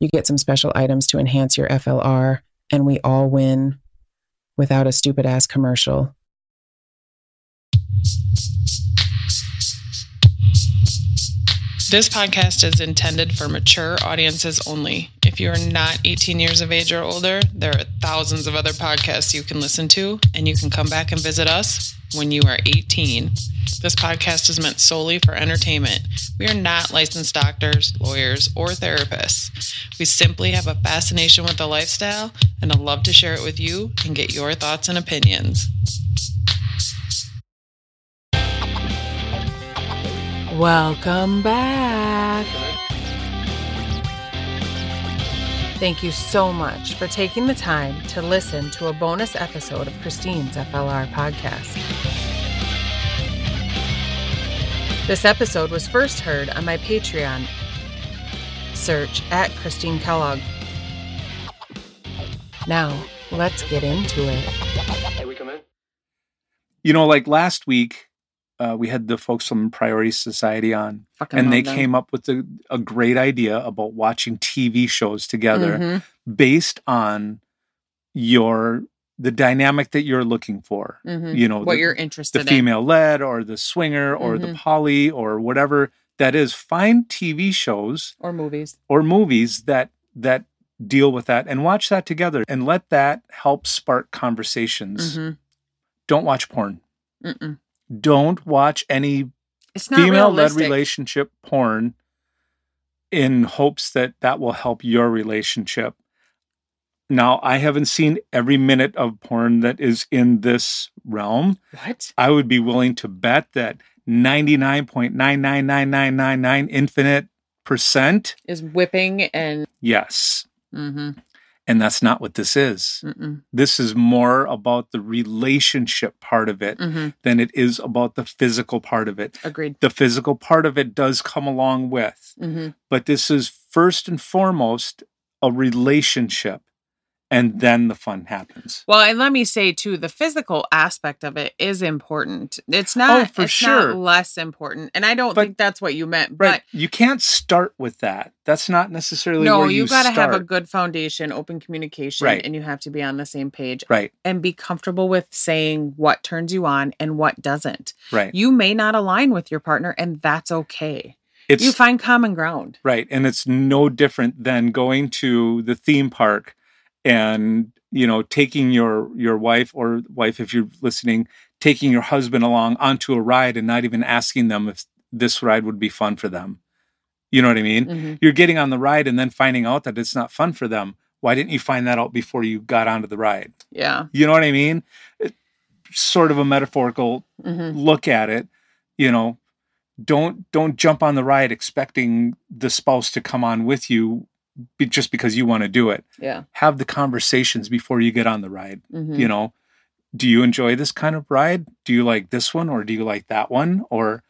You get some special items to enhance your FLR, and we all win without a stupid ass commercial. This podcast is intended for mature audiences only. If you are not 18 years of age or older, there are thousands of other podcasts you can listen to, and you can come back and visit us when you are 18. This podcast is meant solely for entertainment. We are not licensed doctors, lawyers, or therapists. We simply have a fascination with the lifestyle and a love to share it with you and get your thoughts and opinions. Welcome back. Thank you so much for taking the time to listen to a bonus episode of Krystine's FLR podcast. This episode was first heard on my Patreon. Search at Krystine Kellogg. Now, let's get into it. Hey, we come in. You know, like last week, uh, we had the folks from Priority Society on, Fucking and they them. came up with a, a great idea about watching TV shows together Mhm, based on your the dynamic that you're looking for. mhm. You know, what the, you're the interested in. The female led or the swinger or the Mhm. poly or whatever that is. Find TV shows or movies. or movies that that deal with that and watch that together and let that help spark conversations. Mhm, Don't watch porn. mm-mm. Don't watch any female led relationship porn in hopes that that will help your relationship. Now, I haven't seen every minute of porn that is in this realm. What? I would be willing to bet that 99.999999 infinite percent, Is whipping and. yes. Mm-hmm, And that's not what this is. mm-mm, This is more about the relationship part of it mm-hmm. than it is about the physical part of it. Agreed. The physical part of it does come along with, Mm-hmm. but this is first and foremost a relationship. And then the fun happens. Well, and let me say too, the physical aspect of it is important. It's not Oh, for it's sure. not less important. And I don't But- think that's what you meant. Right. you can't start with that. That's not necessarily no, where you, you got to have a good foundation, open communication, Right. and you have to be on the same page Right, and be comfortable with saying what turns you on and what doesn't. right. You may not align with your partner, and that's okay. It's you find common ground. Right. And it's no different than going to the theme park and, you know, taking your your wife or wife if you're listening, taking your husband along onto a ride and not even asking them if this ride would be fun for them. You know what I mean? Mhm. You're getting on the ride and then finding out that it's not fun for them. Why didn't you find that out before you got onto the ride? Yeah. You know what I mean? It, sort of a metaphorical hmm look at it you know don't don't jump on the ride expecting the spouse to come on with you be, just because you want to do it. Yeah. have the conversations before you get on the ride hmm you know? Do you enjoy this kind of ride? Do you like this one or do you like that one? Or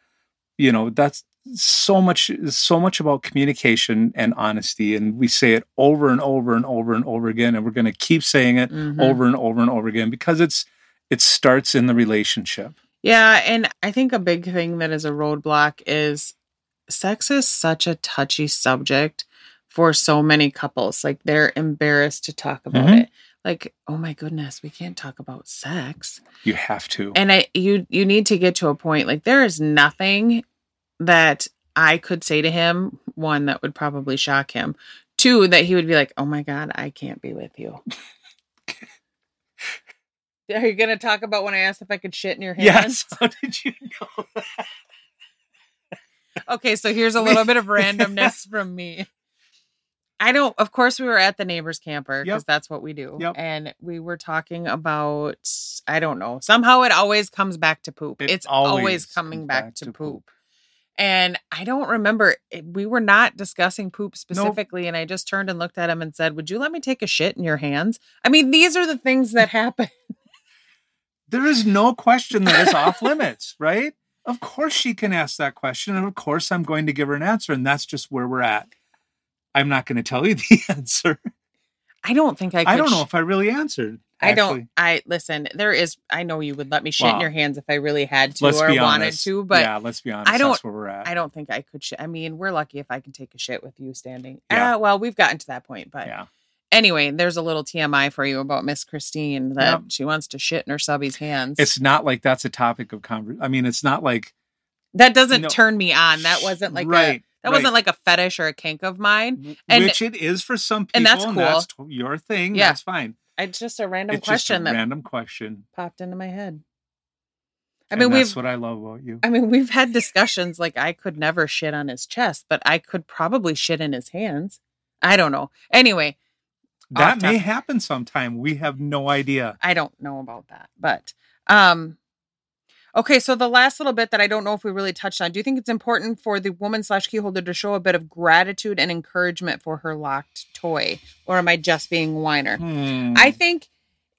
you know that's so much so much about communication and honesty and we say it over and over and over and over again and we're going to keep saying it Mhm. over and over and over again because it's it starts in the relationship. Yeah, and I think a big thing that is a roadblock is sex is such a touchy subject for so many couples. Like they're embarrassed to talk about Mhm. it. Like, oh my goodness, we can't talk about sex. you have to And I you you need to get to a point like there is nothing that I could say to him, one that would probably shock him. Two that he would be like, "Oh my god, I can't be with you." Are you going to talk about when I asked if I could shit in your hands? Yes. How did you know that? Okay, so here's a little bit of randomness from me. I don't, of course, we were at the neighbor's camper because Yep. that's what we do. Yep. And we were talking about, I don't know, somehow it always comes back to poop. It it's always, always coming back, back to, to poop. poop. And I don't remember, we were not discussing poop specifically. And I just turned and looked at him and said, Would you let me take a shit in your hands? I mean, these are the things that happen. There is no question that is off limits, right? Of course she can ask that question. And of course I'm going to give her an answer. And that's just where we're at. I'm not going to tell you the answer. I don't think I could. I don't know if I really answered. I don't. I listen. There is. I know you would let me shit in your hands if I really had to Let's or wanted to, but yeah, let's be honest. I don't- That's where we're at. I don't think I could. Sh- I mean, we're lucky if I can take a shit with you standing. Yeah. Uh, well, we've gotten to that point, but yeah. anyway, there's a little TMI for you about Miss Krystine that Yep. she wants to shit in her subby's hands. It's not like that's a topic of conversation. I mean, it's not like that doesn't No. turn me on. That wasn't like right. That right. wasn't like a fetish or a kink of mine. and- which it is for some people, and that's cool that's t- your thing. Yeah. That's fine. It's just a random it's question just a that random question. popped into my head. I and mean, that's what I love about you. I mean, we've had discussions like I could never shit on his chest, but I could probably shit in his hands. I don't know. Anyway, That may happen sometime. We have no idea. I don't know about that. But um okay, so the last little bit that I don't know if we really touched on. Do you think it's important for the woman slash keyholder to show a bit of gratitude and encouragement for her locked toy? Or am I just being whiner? Hmm. I think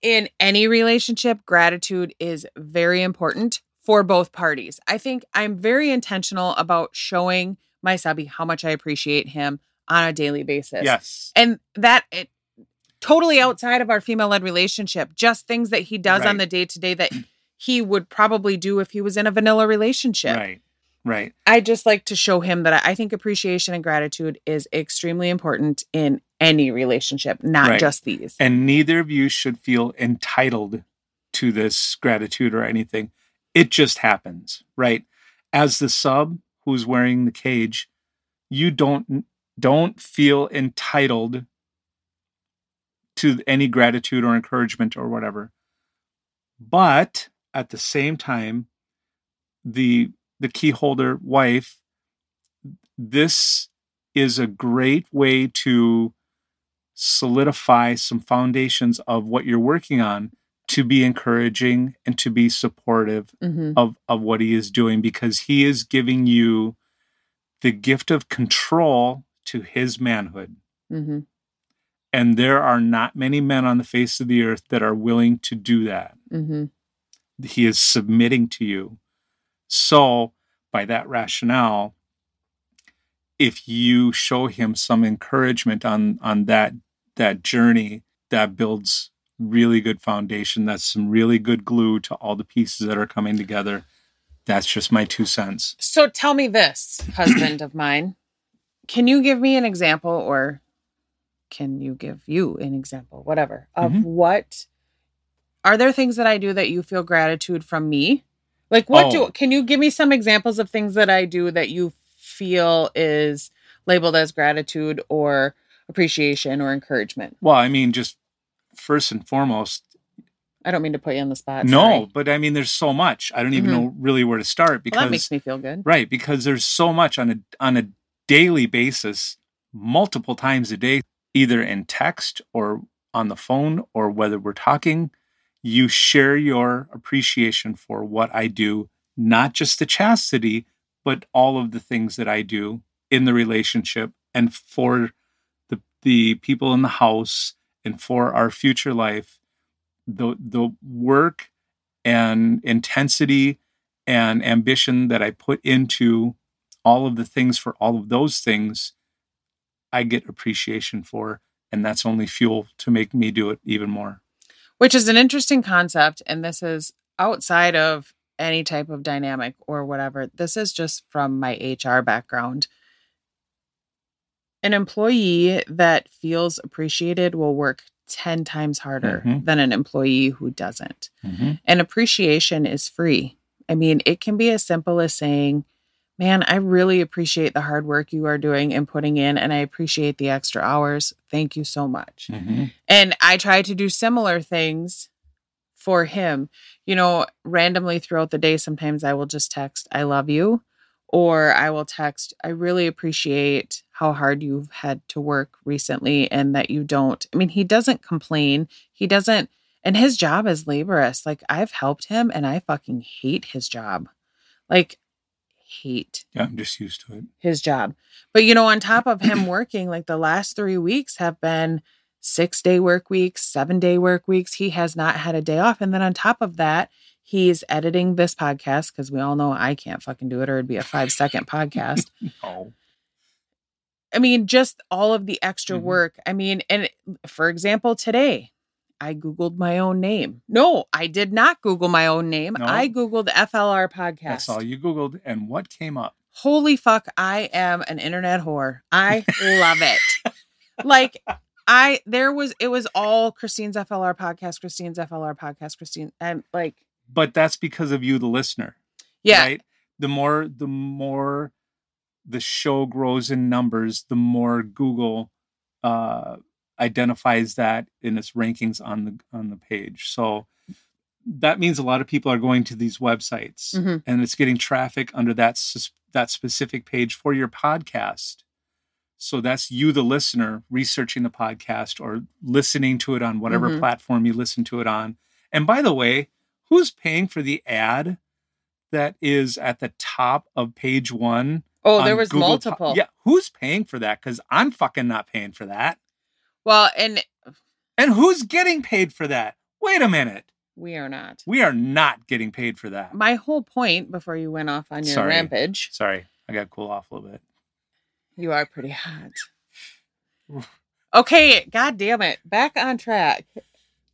in any relationship, gratitude is very important for both parties. I think I'm very intentional about showing my subby how much I appreciate him on a daily basis. yes. And that it totally outside of our female led relationship, just things that he does on the day to day that he would probably do if he was in a vanilla relationship. Right. Right. I just like to show him that I think appreciation and gratitude is extremely important in any relationship, not Right. just these. And neither of you should feel entitled to this gratitude or anything. It just happens, right? As the sub who's wearing the cage, you don't don't feel entitled to any gratitude or encouragement or whatever. But at the same time, the the key holder wife, this is a great way to solidify some foundations of what you're working on to be encouraging and to be supportive Mhm. of of what he is doing because he is giving you the gift of control to his manhood Mhm. and there are not many men on the face of the earth that are willing to do that Mhm. He is submitting to you so by that rationale if you show him some encouragement on on that that journey that builds really good foundation that's some really good glue to all the pieces that are coming together that's just my two cents So tell me this, husband of mine. Can you give me an example or can you give you an example, whatever, of Mhm. what are there things that I do that you feel gratitude from me? Like what Oh. do can you give me some examples of things that I do that you feel is labeled as gratitude or appreciation or encouragement? well i mean just first and foremost I don't mean to put you on the spot. no sorry. but i mean there's so much i don't even Mhm. know really where to start because Well, that makes me feel good. Right, because there's so much on a on a daily basis, multiple times a day, either in text or on the phone or whether we're talking, you share your appreciation for what I do, not just the chastity, but all of the things that I do in the relationship and for the the people in the house and for our future life. The the work and intensity and ambition that I put into all of the things for all of those things, I get appreciation for. And that's only fuel to make me do it even more. Which is an interesting concept and this is outside of any type of dynamic or whatever. This is just from my hr background. An employee that feels appreciated will work 10 times harder Mhm. than an employee who doesn't. And appreciation is free. I mean it can be as simple as saying man i really appreciate the hard work you are doing and putting in and i appreciate the extra hours thank you so much Mhm. and I try to do similar things for him. You know, randomly throughout the day, sometimes I will just text, I love you, or I will text, I really appreciate how hard you've had to work recently and that you don't. I mean, he doesn't complain. He doesn't, and his job is laborious. Like, I've helped him and I fucking hate his job. Like, hate Yeah, I'm just used to it. his job. But you know, on top of him working, like the last three weeks have been six day work weeks, seven day work weeks. He has not had a day off. And then on top of that, he's editing this podcast because we all know I can't fucking do it or it'd be a five second podcast. Oh, I mean, just all of the extra Mhm. work. I mean, and for example, today I Googled my own name. No, I did not Google my own name. No. I Googled FLR podcast. that's all you Googled. And what came up? Holy fuck, I am an internet whore. I love it. like, I, there was, it was all Krystine's FLR podcast, Krystine's FLR podcast, Krystine. And like, But that's because of you, the listener. yeah, Right? The more, the more the show grows in numbers, the more Google uh, identifies that in its rankings on the on the page. So that means a lot of people are going to these websites Mhm. and it's getting traffic under that that specific page for your podcast. So that's you, the listener, researching the podcast or listening to it on whatever Mhm. platform you listen to it on. And by the way, who's paying for the ad that is at the top of page one? Oh, there was Google Po- multiple. yeah, who's paying for that? Because I'm fucking not paying for that. Well, and And who's getting paid for that? Wait a minute. we are not. We are not getting paid for that. My whole point before you went off on your Sorry. rampage, Sorry, I got to cool off a little bit. you are pretty hot. Okay, god damn it. Back on track.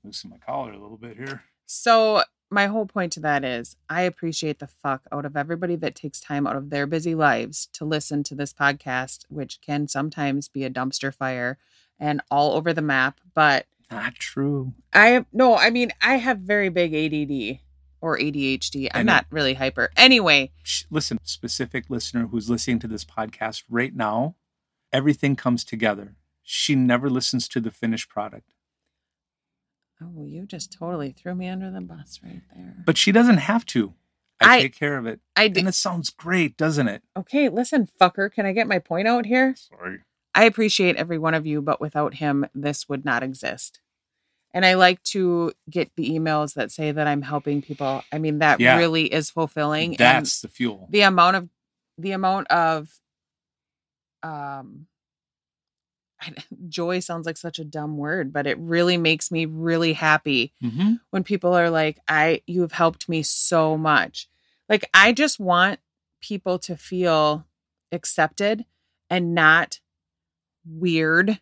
Loosen my collar a little bit here. So my whole point to that is I appreciate the fuck out of everybody that takes time out of their busy lives to listen to this podcast, which can sometimes be a dumpster fire and all over the map. But Not true. I no, I mean I have very big ADD or ADHD. I I'm know. not really hyper. Anyway, Sh- Listen, specific listener who's listening to this podcast right now, everything comes together. She never listens to the finished product, oh, you just totally threw me under the bus right there. but she doesn't have to. I, I- take care of it. I And it sounds great, doesn't it? Okay, listen, fucker. Can I get my point out here? Sorry. I appreciate every one of you, but without him, this would not exist. And I like to get the emails that say that I'm helping people. I mean, that Yeah. really is fulfilling. That's the fuel. the amount of the amount of um joy sounds like such a dumb word, but it really makes me really happy hmm when people are like, I you have helped me so much. Like I just want people to feel accepted and not weird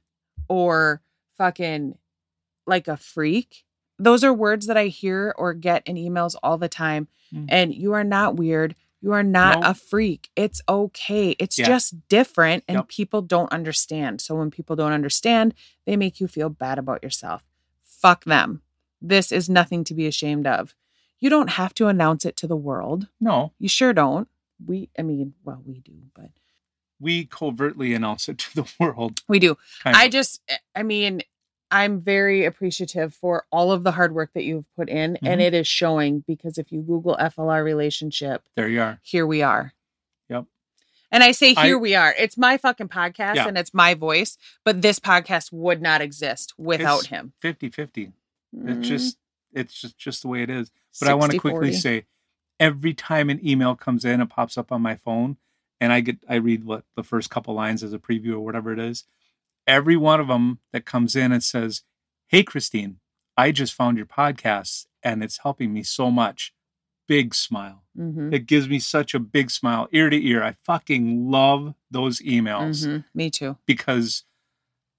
or fucking like a freak. Those are words that I hear or get in emails all the time. Mm. And you are not weird. You are not No. a freak. It's okay. It's Yeah. just different and Yep. people don't understand. So when people don't understand, they make you feel bad about yourself. Fuck them. This is nothing to be ashamed of. You don't have to announce it to the world. No, You sure don't. We, I mean, well, we do, but we covertly announce it to the world. we do. I of. just, I mean, I'm very appreciative for all of the hard work that you've put in, and Mhm. it is showing because if you Google FLR relationship, there you are. here we are. Yep. And I say I- here we are. It's my fucking podcast Yeah. and it's my voice, but this podcast would not exist without It's him. 50 50. Mm, It's just, it's just, just the way it is. But I want to quickly 40. say every time an email comes in, and pops up on my phone and I get, I read what the first couple lines as a preview or whatever it is. Every one of them that comes in and says, Hey, Krystine, I just found your podcast and it's helping me so much. Big smile. Mhm, It gives me such a big smile ear to ear. I fucking love those emails mhm. Me too. because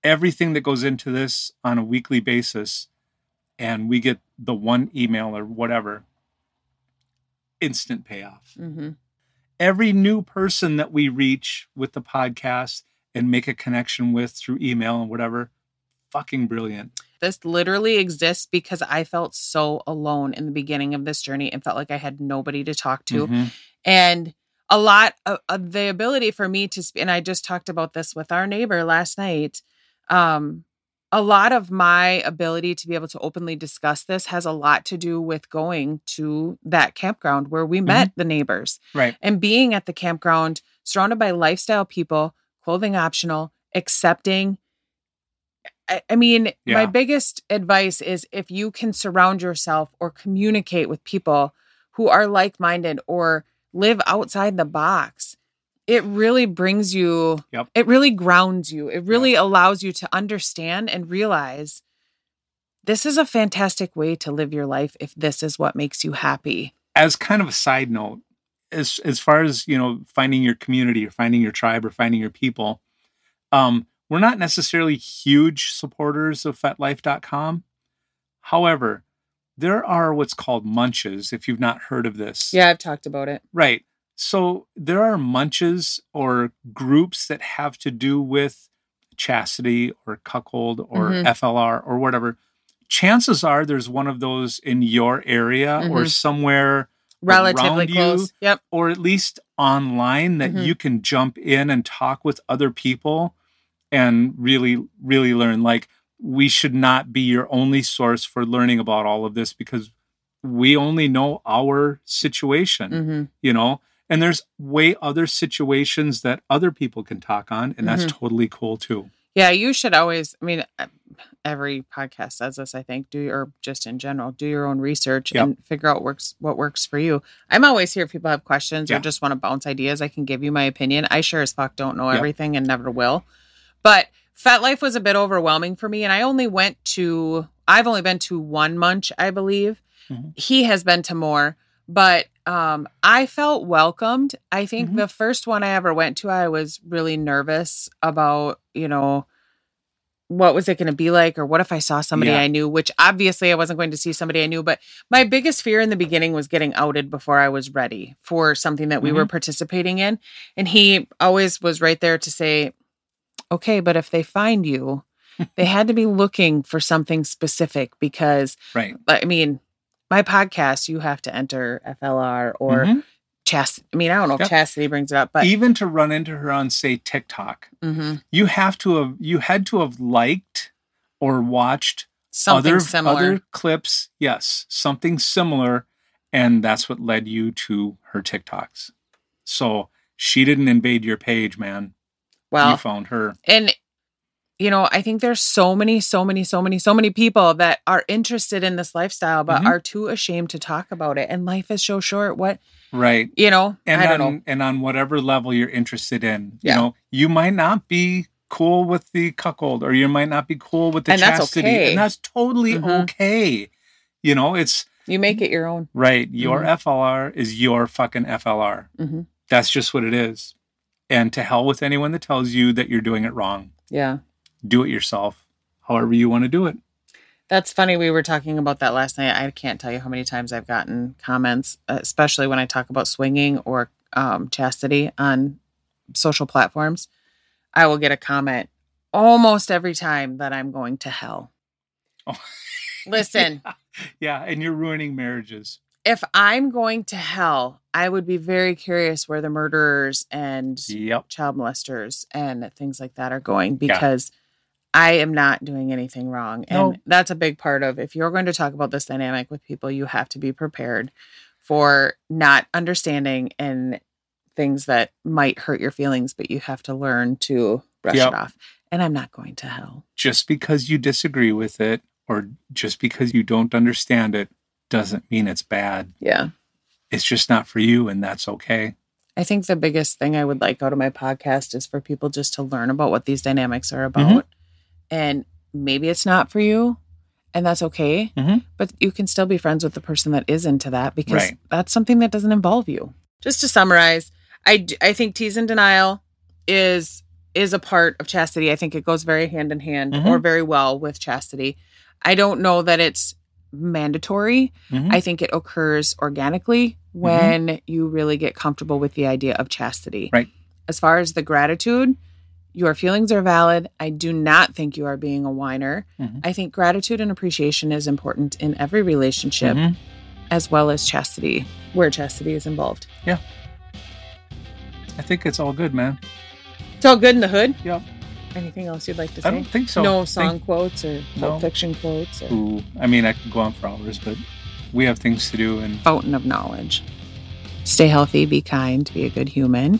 everything that goes into this on a weekly basis and we get the one email or whatever instant payoff hmm every new person that we reach with the podcast and make a connection with through email and whatever fucking brilliant This literally exists because I felt so alone in the beginning of this journey and felt like I had nobody to talk to. Mhm. and a lot of, of the ability for me to sp- and i just talked about this with our neighbor last night um a lot of my ability to be able to openly discuss this has a lot to do with going to that campground where we mm-hmm. met the neighbors right. and being at the campground surrounded by lifestyle people clothing optional accepting. I, I mean, my biggest advice is if you can surround yourself or communicate with people who are like minded or live outside the box. It really brings you, Yep. it really grounds you. It really allows you to understand and realize this is a fantastic way to live your life if this is what makes you happy. as kind of a side note, as as far as you know, finding your community or finding your tribe or finding your people, um, we're not necessarily huge supporters of FetLife.com. However, there are what's called munches. If you've not heard of this, Yeah, I've talked about it. right. So there are munches or groups that have to do with chastity or cuckold or Mhm. FLR or whatever. Chances are there's one of those in your area or Mhm. somewhere Relatively around you, close. Yep. or at least online that Mhm. you can jump in and talk with other people and really really learn like we should not be your only source for learning about all of this because we only know our situation hmm you know and there's way other situations that other people can talk on and that's totally cool too Yeah, you should always. I mean, uh, every podcast says this. I think do or just in general, do your own research Yep. and figure out works what works for you. I'm always here if people have questions Yeah. or just want to bounce ideas. I can give you my opinion. I sure as fuck don't know Yep. everything and never will. But FetLife was a bit overwhelming for me, and I only went to. I've only been to one munch, I believe. Mhm. He has been to more, but um, I felt welcomed. I think Mhm. the first one I ever went to, I was really nervous about, you know, what was it going to be like or what if I saw somebody Yeah. I knew, which obviously I wasn't going to see somebody I knew, but my biggest fear in the beginning was getting outed before I was ready for something that we Mm-hmm. were participating in. And he always was right there to say, "Okay, but if they find you, they had to be looking for something specific because right I mean, my podcast, you have to enter FLR or Mhm. chastity. I mean, I don't know if Yep. chastity brings it up, but even to run into her on say tiktok Mhm. you have to have you had to have liked or watched something other similar. other clips yes something similar and that's what led you to her tiktoks so she didn't invade your page man well, you found her and you know i think there's so many so many so many so many people that are interested in this lifestyle but Mhm. are too ashamed to talk about it and life is so short what right you know and i don't on know and on whatever level you're interested in Yeah. you know you might not be cool with the cuckold or you might not be cool with the And that's chastity okay. and that's totally Mhm. okay you know it's you make it your own right your Mhm. flr is your fucking flr Mhm. that's just what it is and to hell with anyone that tells you that you're doing it wrong yeah do it yourself however you want to do it. That's funny we were talking about that last night. I can't tell you how many times i've gotten comments especially when i talk about swinging or um, chastity on social platforms. I will get a comment almost every time that i'm going to hell. Oh. listen. Yeah. And you're ruining marriages. If I'm going to hell, I would be very curious where the murderers and yep. child molesters and things like that are going because I am not doing anything wrong. And that's a big part of if you're going to talk about this dynamic with people, you have to be prepared for not understanding and things that might hurt your feelings, but you have to learn to brush Yep. it off. And I'm not going to hell. just because you disagree with it or just because you don't understand it doesn't mean it's bad Yeah. it's just not for you and that's okay I think the biggest thing I would like out of my podcast is for people just to learn about what these dynamics are about. Mhm. And maybe it's not for you, and that's okay. Mhm. But you can still be friends with the person that is into that because Right. that's something that doesn't involve you. Just to summarize, i i think tease and denial is is a part of chastity. I think it goes very hand in hand Mhm. or very well with chastity. I don't know that it's mandatory. Mhm. I think it occurs organically when you really get comfortable with the idea of chastity. Right. As far as the gratitude, your feelings are valid. I do not think you are being a whiner. Mhm. I think gratitude and appreciation is important in every relationship, Mhm. as well as chastity, where chastity is involved. Yeah. I think it's all good man It's all good in the hood. Yep. Anything else you'd like to say? i don't think so no song think- quotes or No. Fiction quotes or Ooh, i mean i could go on for hours but we have things to do and fountain of knowledge. Stay healthy, be kind, be a good human,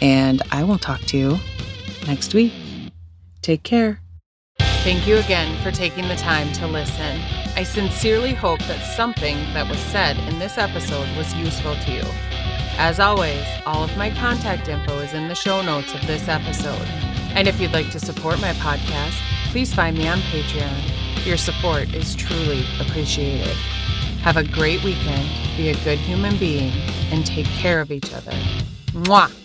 and I will talk to you next week. Take care. Thank you again for taking the time to listen. I sincerely hope that something that was said in this episode was useful to you. As always, all of my contact info is in the show notes of this episode. And if you'd like to support my podcast, please find me on Patreon. Your support is truly appreciated. Have a great weekend, be a good human being, and take care of each other. Mwah!